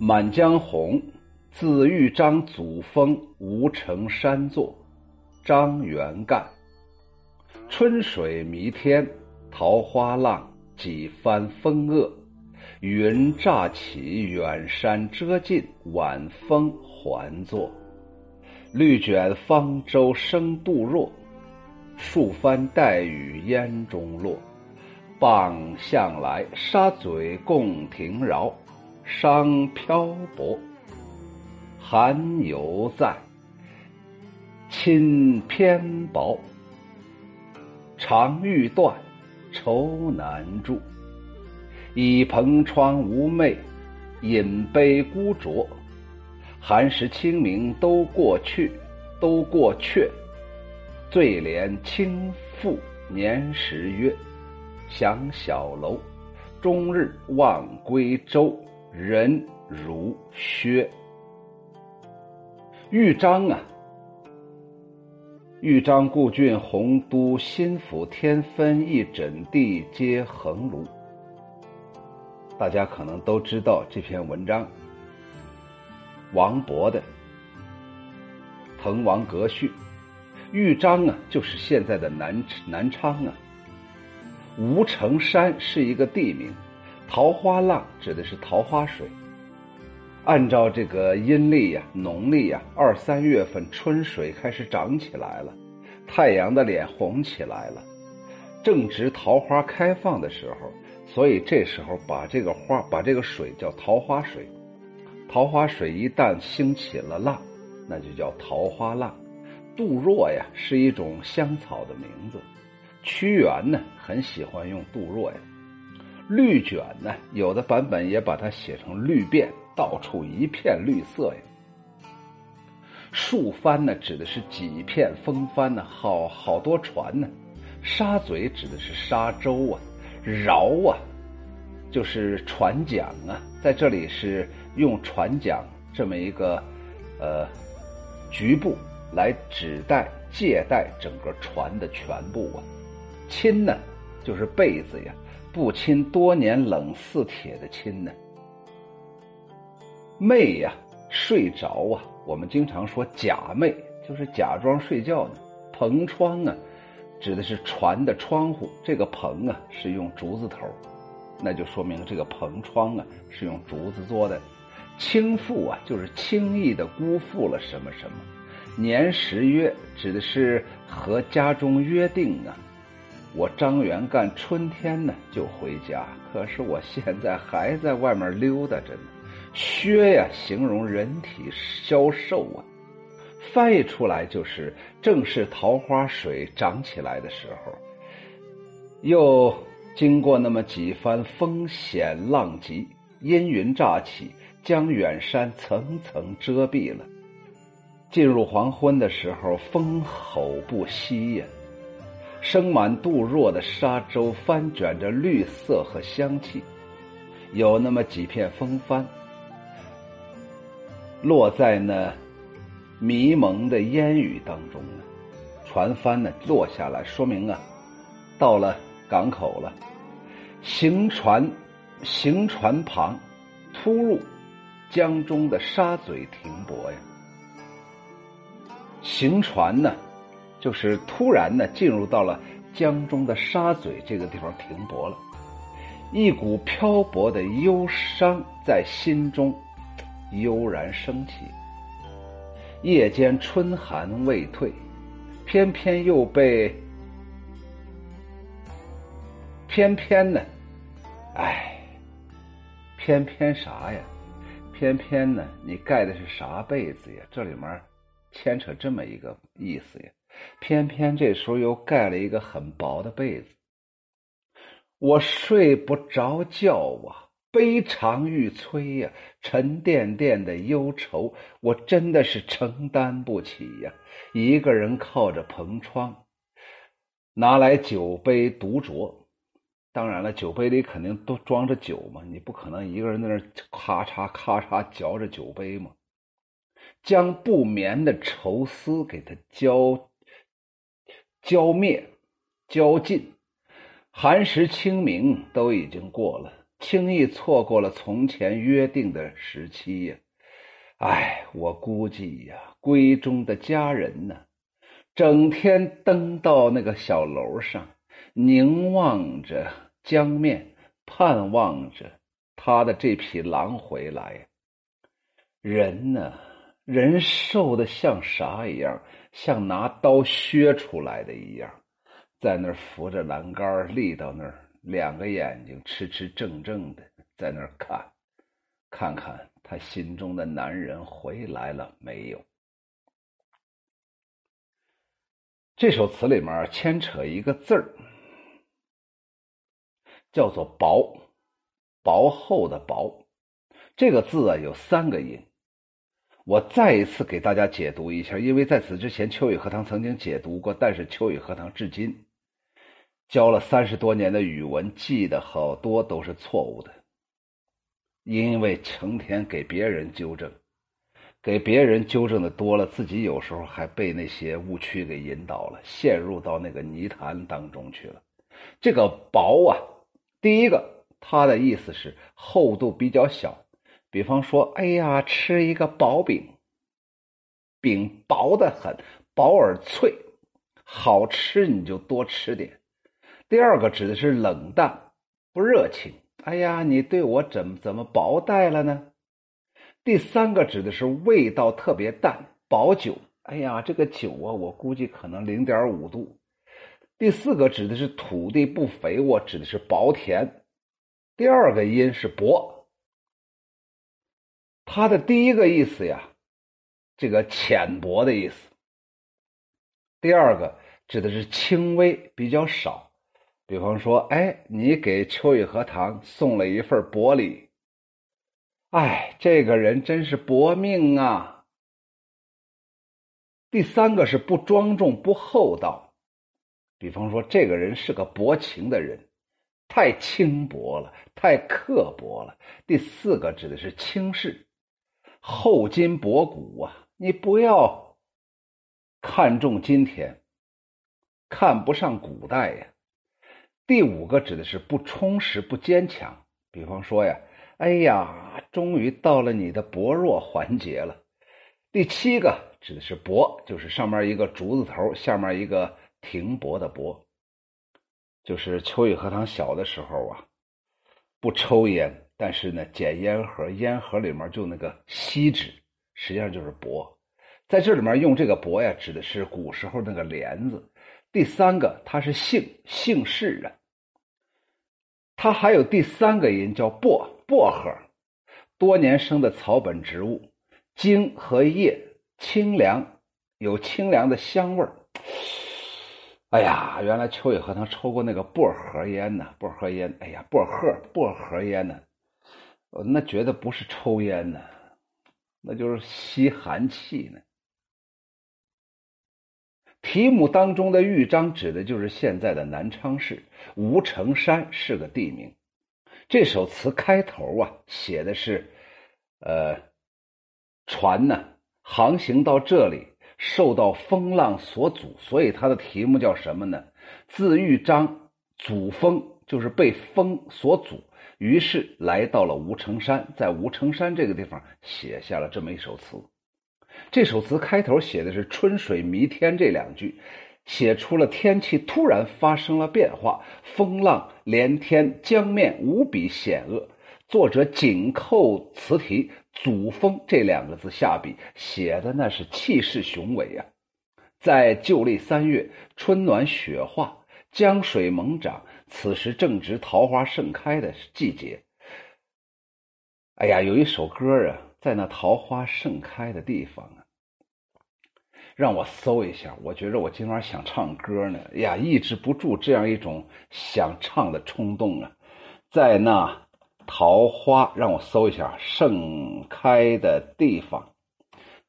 满江红，字豫章，祖封吴城山作，张元干。春水弥天，桃花浪，几番风恶。云乍起，远山遮尽，晚风还作。绿卷方舟生杜若，数帆带雨烟中落。傍向来，沙嘴共停饶。商漂泊，寒犹在；亲偏薄，长欲断，愁难住。倚蓬窗无寐，饮杯孤酌。寒食清明都过去，都过却。醉怜轻负年时约，想小楼，终日望归舟。人如薛。豫章啊，豫章故郡洪都新府天分一整地皆横庐。大家可能都知道这篇文章，王勃的《滕王阁序》。豫章啊，就是现在的南南昌啊。吴城山是一个地名。桃花浪指的是桃花水。按照这个阴历呀，农历呀，二三月份春水开始涨起来了，太阳的脸红起来了，正值桃花开放的时候，所以这时候把这个花，把这个水叫桃花水。桃花水一旦兴起了浪，那就叫桃花浪。杜若呀是一种香草的名字，屈原呢很喜欢用杜若呀。绿卷呢，有的版本也把它写成绿遍，到处一片绿色呀。数帆呢，指的是几片风帆呢，好好多船呢。沙嘴指的是沙洲啊，饶啊，就是船桨啊，在这里是用船桨这么一个呃局部来指代借代整个船的全部啊。亲呢，就是被子呀。不亲多年冷似铁的亲呢？寐呀，睡着啊！我们经常说假寐，就是假装睡觉呢。篷窗啊，指的是船的窗户。这个篷啊，是用竹子头，那就说明这个篷窗啊是用竹子做的。轻负啊，就是轻易的辜负了什么什么。年时约，指的是和家中约定啊。我张元干春天呢就回家，可是我现在还在外面溜达着呢。削呀，形容人体消瘦啊。翻译出来就是，正是桃花水涨起来的时候，又经过那么几番风险浪急，阴云乍起，将远山层层遮蔽了。进入黄昏的时候，风吼不息呀。生满杜若的沙洲翻卷着绿色和香气，有那么几片风帆落在那迷蒙的烟雨当中呢。船帆呢落下来，说明啊，到了港口了。行船，行船旁，突入江中的沙嘴停泊呀。行船呢？就是突然呢，进入到了江中的沙嘴这个地方停泊了，一股漂泊的忧伤在心中悠然升起。夜间春寒未退，偏偏又被偏偏呢，哎，偏偏啥呀？偏偏呢？你盖的是啥被子呀？这里面牵扯这么一个意思呀？偏偏这时候又盖了一个很薄的被子，我睡不着觉啊，悲长欲催呀，沉甸甸的忧愁，我真的是承担不起呀。一个人靠着篷窗，拿来酒杯独酌，当然了，酒杯里肯定都装着酒嘛，你不可能一个人在那咔嚓咔嚓嚼着酒杯嘛，将不眠的愁思给他浇。浇灭，浇尽，寒食清明都已经过了，轻易错过了从前约定的时期呀！哎，我估计呀，闺中的家人呢，整天登到那个小楼上，凝望着江面，盼望着他的这匹狼回来。人呢，人瘦的像啥一样？像拿刀削出来的一样，在那儿扶着栏杆立到那儿。两个眼睛痴痴怔怔的在那儿看，看看他心中的男人回来了没有？这首词里面牵扯一个字儿，叫做“薄”，薄厚的“薄”。这个字啊有三个音，我再一次给大家解读一下，因为在此之前秋雨荷塘曾经解读过，但是秋雨荷塘至今。教了三十多年的语文，记得好多都是错误的，因为成天给别人纠正，给别人纠正的多了，自己有时候还被那些误区给引导了，陷入到那个泥潭当中去了。这个薄啊，第一个，它的意思是厚度比较小，比方说，哎呀，吃一个薄饼，饼薄的很，薄而脆，好吃，你就多吃点。第二个指的是冷淡不热情，哎呀，你对我怎么怎么薄待了呢？第三个指的是味道特别淡，薄酒，哎呀，这个酒啊，我估计可能零点五度。第四个指的是土地不肥沃，指的是薄田。第二个音是薄，它的第一个意思呀，这个浅薄的意思。第二个指的是轻微，比较少。比方说，哎，你给秋雨荷塘送了一份薄礼，哎，这个人真是薄命啊。第三个是不庄重、不厚道，比方说，这个人是个薄情的人，太轻薄了，太刻薄了。第四个指的是轻视、厚今薄古啊，你不要看重今天，看不上古代呀。第五个指的是不充实、不坚强。比方说呀，哎呀，终于到了你的薄弱环节了。第七个指的是薄，就是上面一个竹字头，下面一个停泊的泊。就是秋雨荷塘小的时候啊，不抽烟，但是呢，捡烟盒，烟盒里面就那个锡纸，实际上就是帛。在这里面用这个帛呀，指的是古时候那个帘子。第三个，它是姓姓氏啊。它还有第三个音叫薄薄荷，多年生的草本植物，茎和叶清凉，有清凉的香味儿。哎呀，原来秋雨荷塘抽过那个薄荷烟呢，薄荷烟，哎呀，薄荷薄荷烟呢，我那觉得不是抽烟呢，那就是吸寒气呢。题目当中的豫章指的就是现在的南昌市，吴城山是个地名。这首词开头啊，写的是，呃，船呢航行到这里，受到风浪所阻，所以它的题目叫什么呢？自豫章阻风，就是被风所阻，于是来到了吴城山，在吴城山这个地方写下了这么一首词。这首词开头写的是“春水弥天”这两句，写出了天气突然发生了变化，风浪连天，江面无比险恶。作者紧扣词题“祖峰”这两个字下笔，写的那是气势雄伟呀。在旧历三月，春暖雪化，江水猛涨，此时正值桃花盛开的季节。哎呀，有一首歌啊。在那桃花盛开的地方啊，让我搜一下。我觉着我今晚想唱歌呢，哎呀，抑制不住这样一种想唱的冲动啊。在那桃花，让我搜一下盛开的地方，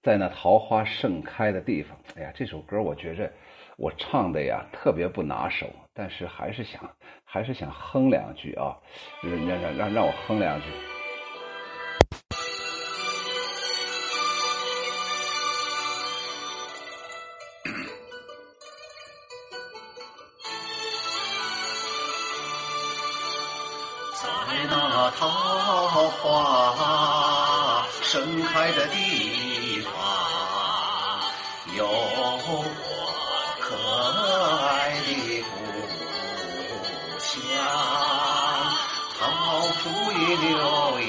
在那桃花盛开的地方。哎呀，这首歌我觉着我唱的呀特别不拿手，但是还是想还是想哼两句啊，让让让让我哼两句。在那桃花盛开的地方，有流映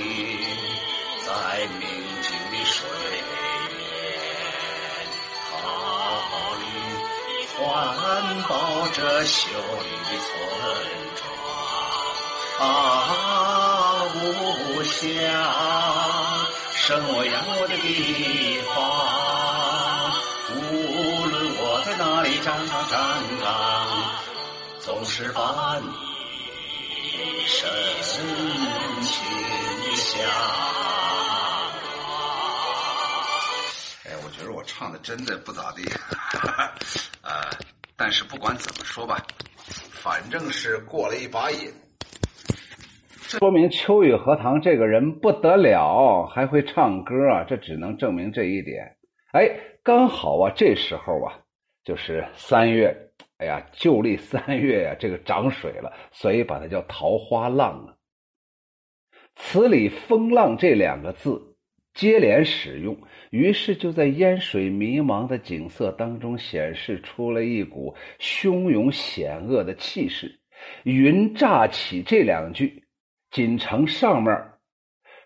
在明净的水面，桃林环抱着秀丽的村庄。啊，故乡，生我养我的地方。无论我在哪里站岗站岗，总是把你深情地想。哎，我觉得我唱的真的不咋地，呃，但是不管怎么说吧，反正是过了一把瘾。说明秋雨荷塘这个人不得了，还会唱歌啊！这只能证明这一点。哎，刚好啊，这时候啊，就是三月，哎呀，旧历三月呀，这个涨水了，所以把它叫桃花浪啊。词里“风浪”这两个字接连使用，于是就在烟水迷茫的景色当中显示出了一股汹涌险恶的气势。云乍起这两句。锦城上面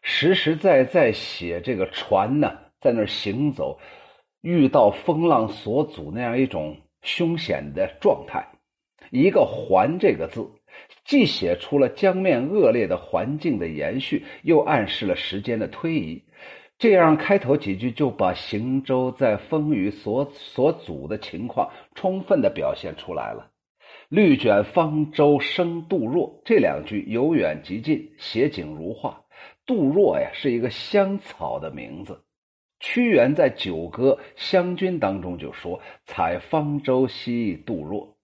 实实在在写这个船呢，在那儿行走，遇到风浪所阻那样一种凶险的状态。一个“环”这个字，既写出了江面恶劣的环境的延续，又暗示了时间的推移。这样开头几句就把行舟在风雨所所阻的情况充分的表现出来了。绿卷方舟生杜若，这两句由远及近，写景如画。杜若呀，是一个香草的名字。屈原在《九歌·湘君》当中就说：“采方舟兮杜若。”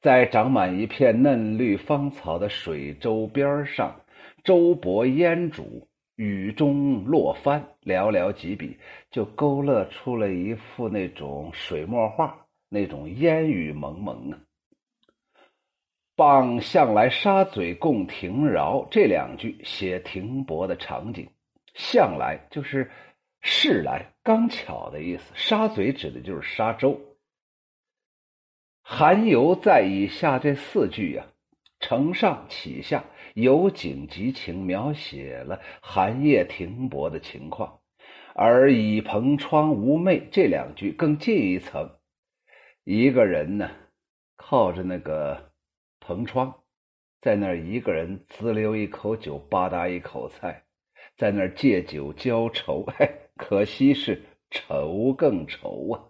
在长满一片嫩绿芳草的水洲边上，舟泊烟渚，雨中落帆，寥寥几笔，就勾勒出了一幅那种水墨画，那种烟雨蒙蒙啊。傍向来沙嘴共停饶这两句写停泊的场景，向来就是是来刚巧的意思，沙嘴指的就是沙洲。含游在以下这四句呀，承上启下，由景及情，描写了寒夜停泊的情况；而倚蓬窗无寐这两句更进一层，一个人呢，靠着那个。蓬窗，在那儿一个人滋溜一口酒，吧嗒一口菜，在那儿借酒浇愁。嘿，可惜是愁更愁啊！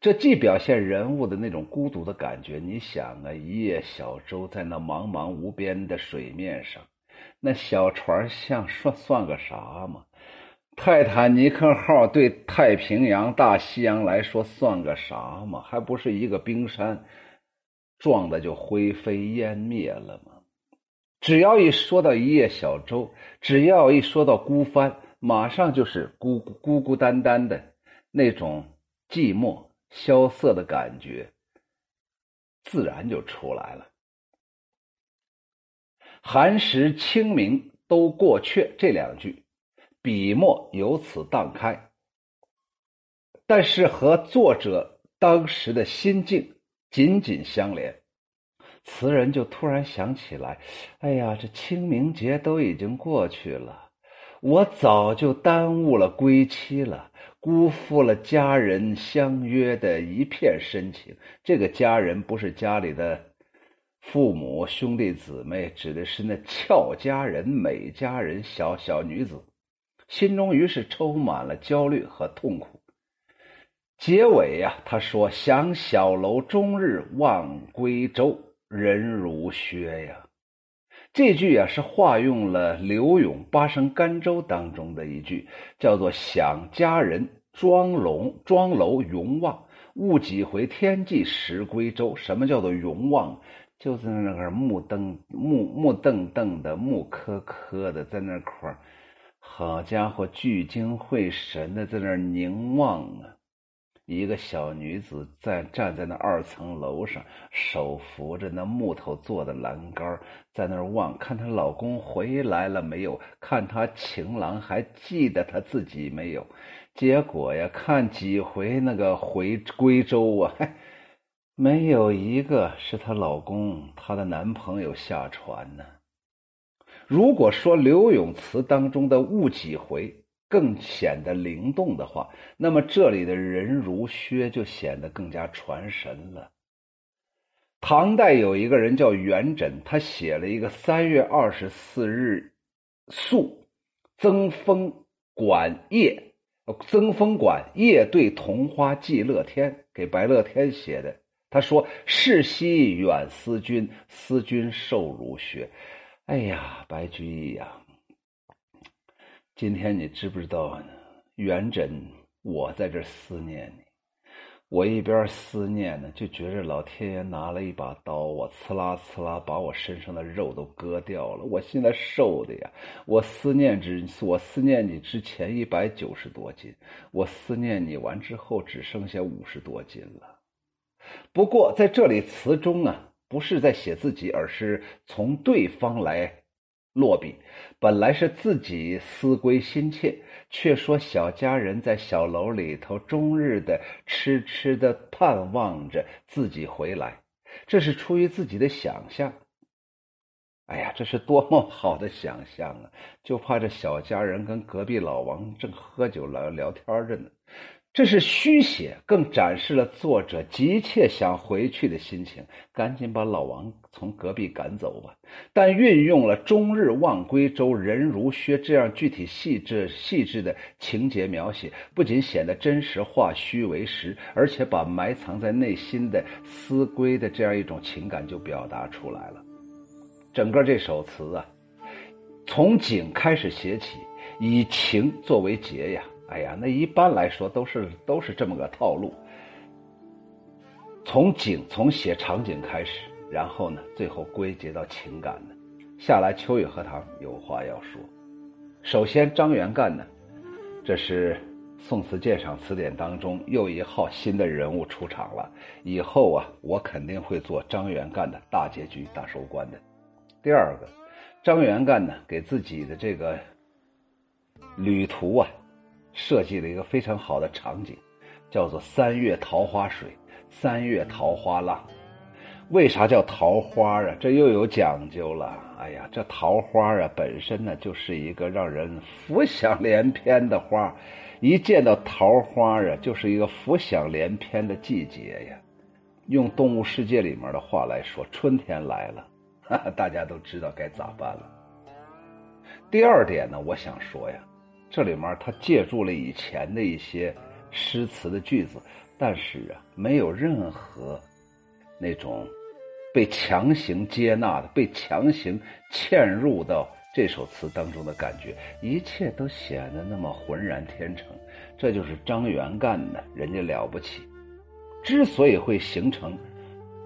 这既表现人物的那种孤独的感觉。你想啊，一叶小舟在那茫茫无边的水面上，那小船像算算个啥嘛？泰坦尼克号对太平洋、大西洋来说算个啥嘛？还不是一个冰山。撞的就灰飞烟灭了吗？只要一说到一叶小舟，只要一说到孤帆，马上就是孤孤孤孤单单的那种寂寞萧瑟的感觉，自然就出来了。寒食清明都过却这两句，笔墨由此荡开，但是和作者当时的心境。紧紧相连，词人就突然想起来：“哎呀，这清明节都已经过去了，我早就耽误了归期了，辜负了家人相约的一片深情。这个家人不是家里的父母兄弟姊妹，指的是那俏佳人、美佳人、小小女子，心中于是充满了焦虑和痛苦。”结尾呀，他说：“想小楼终日望归舟，人如雪呀。”这句呀是化用了柳永《八声甘州》当中的一句，叫做“想佳人庄龙庄楼永望，误几回天际时归舟。”什么叫做永望？就是那个木瞪木木瞪瞪的木磕磕的，在那块儿，好家伙，聚精会神的在那儿凝望啊。一个小女子在站在那二层楼上，手扶着那木头做的栏杆，在那儿望，看她老公回来了没有，看她情郎还记得她自己没有。结果呀，看几回那个回归州啊，没有一个是她老公、她的男朋友下船呢。如果说刘永词当中的误几回。更显得灵动的话，那么这里的人如薛就显得更加传神了。唐代有一个人叫元稹，他写了一个三月二十四日宿曾风馆夜，曾风馆夜对桐花寄乐天，给白乐天写的。他说：“世兮远思君，思君瘦如雪。”哎呀，白居易呀！今天你知不知道，元稹，我在这思念你。我一边思念呢，就觉着老天爷拿了一把刀，我刺啦刺啦把我身上的肉都割掉了。我现在瘦的呀，我思念之，我思念你之前一百九十多斤，我思念你完之后只剩下五十多斤了。不过在这里词中啊，不是在写自己，而是从对方来。落笔，本来是自己思归心切，却说小家人在小楼里头终日的痴痴的盼望着自己回来，这是出于自己的想象。哎呀，这是多么好的想象啊！就怕这小家人跟隔壁老王正喝酒聊聊天着呢。这是虚写，更展示了作者急切想回去的心情，赶紧把老王从隔壁赶走吧。但运用了“终日望归舟，人如薛”这样具体细致、细致的情节描写，不仅显得真实化虚为实，而且把埋藏在内心的思归的这样一种情感就表达出来了。整个这首词啊，从景开始写起，以情作为结呀。哎呀，那一般来说都是都是这么个套路。从景从写场景开始，然后呢，最后归结到情感呢。下来，秋雨荷塘有话要说。首先，张元干呢，这是《宋词鉴赏词典》当中又一号新的人物出场了。以后啊，我肯定会做张元干的大结局、大收官的。第二个，张元干呢，给自己的这个旅途啊。设计了一个非常好的场景，叫做“三月桃花水，三月桃花浪”。为啥叫桃花啊？这又有讲究了。哎呀，这桃花啊，本身呢就是一个让人浮想联翩的花。一见到桃花啊，就是一个浮想联翩的季节呀。用动物世界里面的话来说，春天来了，哈哈大家都知道该咋办了。第二点呢，我想说呀。这里面他借助了以前的一些诗词的句子，但是啊，没有任何那种被强行接纳的、被强行嵌入到这首词当中的感觉，一切都显得那么浑然天成。这就是张元干的，人家了不起。之所以会形成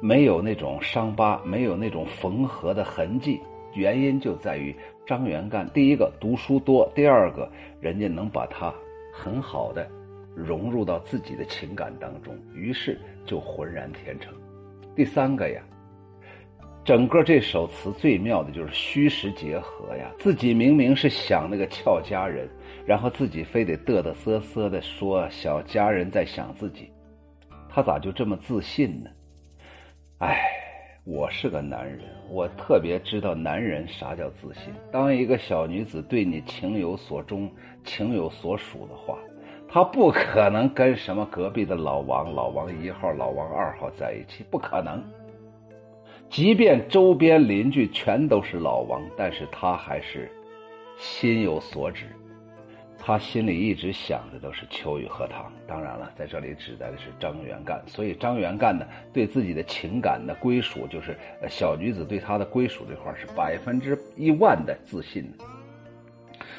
没有那种伤疤、没有那种缝合的痕迹，原因就在于。张元干，第一个读书多，第二个人家能把他很好的融入到自己的情感当中，于是就浑然天成。第三个呀，整个这首词最妙的就是虚实结合呀。自己明明是想那个俏佳人，然后自己非得嘚嘚瑟瑟的说小佳人在想自己，他咋就这么自信呢？哎。我是个男人，我特别知道男人啥叫自信。当一个小女子对你情有所钟、情有所属的话，她不可能跟什么隔壁的老王、老王一号、老王二号在一起，不可能。即便周边邻居全都是老王，但是她还是心有所指。他心里一直想的都是秋雨荷塘，当然了，在这里指代的是张元干。所以张元干呢，对自己的情感的归属，就是小女子对他的归属这块是百分之一万的自信，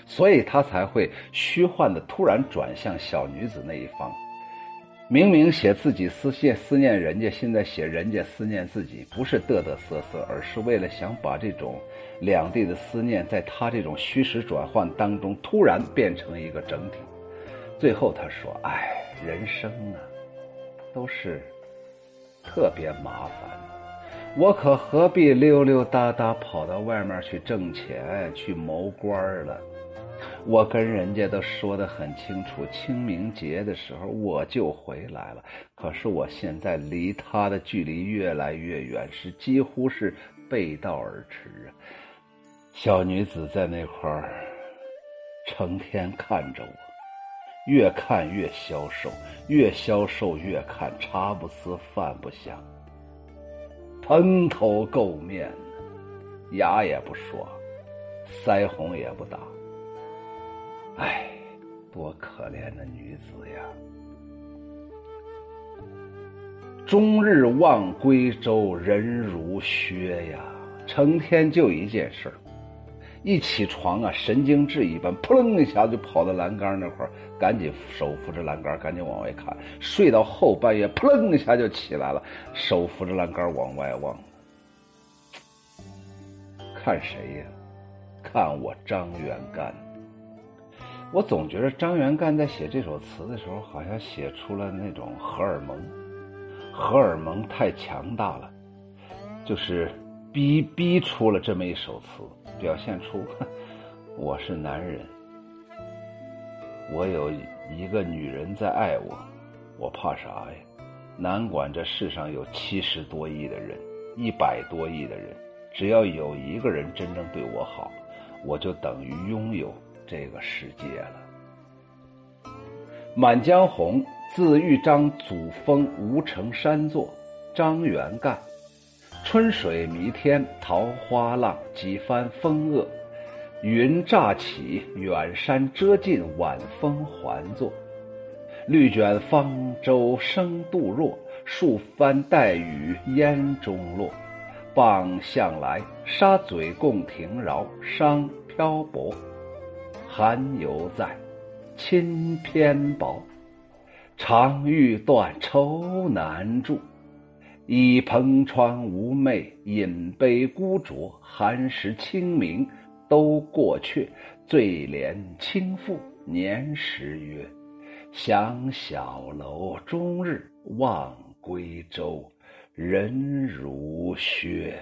所以他才会虚幻的突然转向小女子那一方。明明写自己思念思念人家，现在写人家思念自己，不是嘚嘚瑟瑟，而是为了想把这种两地的思念，在他这种虚实转换当中，突然变成一个整体。最后他说：“哎，人生啊，都是特别麻烦。我可何必溜溜达达跑到外面去挣钱、去谋官了？我跟人家都说得很清楚，清明节的时候我就回来了。可是我现在离他的距离越来越远，是几乎是背道而驰啊！小女子在那块儿成天看着我，越看越消瘦，越消瘦越看茶不思饭不想。蓬头垢面，牙也不说，腮红也不打，唉，多可怜的女子呀！终日望归舟，人如削呀，成天就一件事儿。一起床啊，神经质一般，扑棱一下就跑到栏杆那块儿，赶紧手扶着栏杆，赶紧往外看。睡到后半夜，扑棱一下就起来了，手扶着栏杆往外望。看谁呀？看我张元干。我总觉得张元干在写这首词的时候，好像写出了那种荷尔蒙，荷尔蒙太强大了，就是逼逼出了这么一首词。表现出我是男人，我有一个女人在爱我，我怕啥呀？难管这世上有七十多亿的人，一百多亿的人，只要有一个人真正对我好，我就等于拥有这个世界了。《满江红》自豫章祖峰吴承山作，张元干。春水弥天，桃花浪，几番风恶，云乍起，远山遮尽，晚风还作。绿卷方舟声杜若，数帆带雨烟中落。傍向来，沙嘴共停饶，商漂泊。寒犹在，侵偏薄，长欲断，愁难住。倚蓬窗无寐，饮杯孤酌。寒食清明都过却，醉怜倾覆年时月。想小楼终日望归舟，人如削。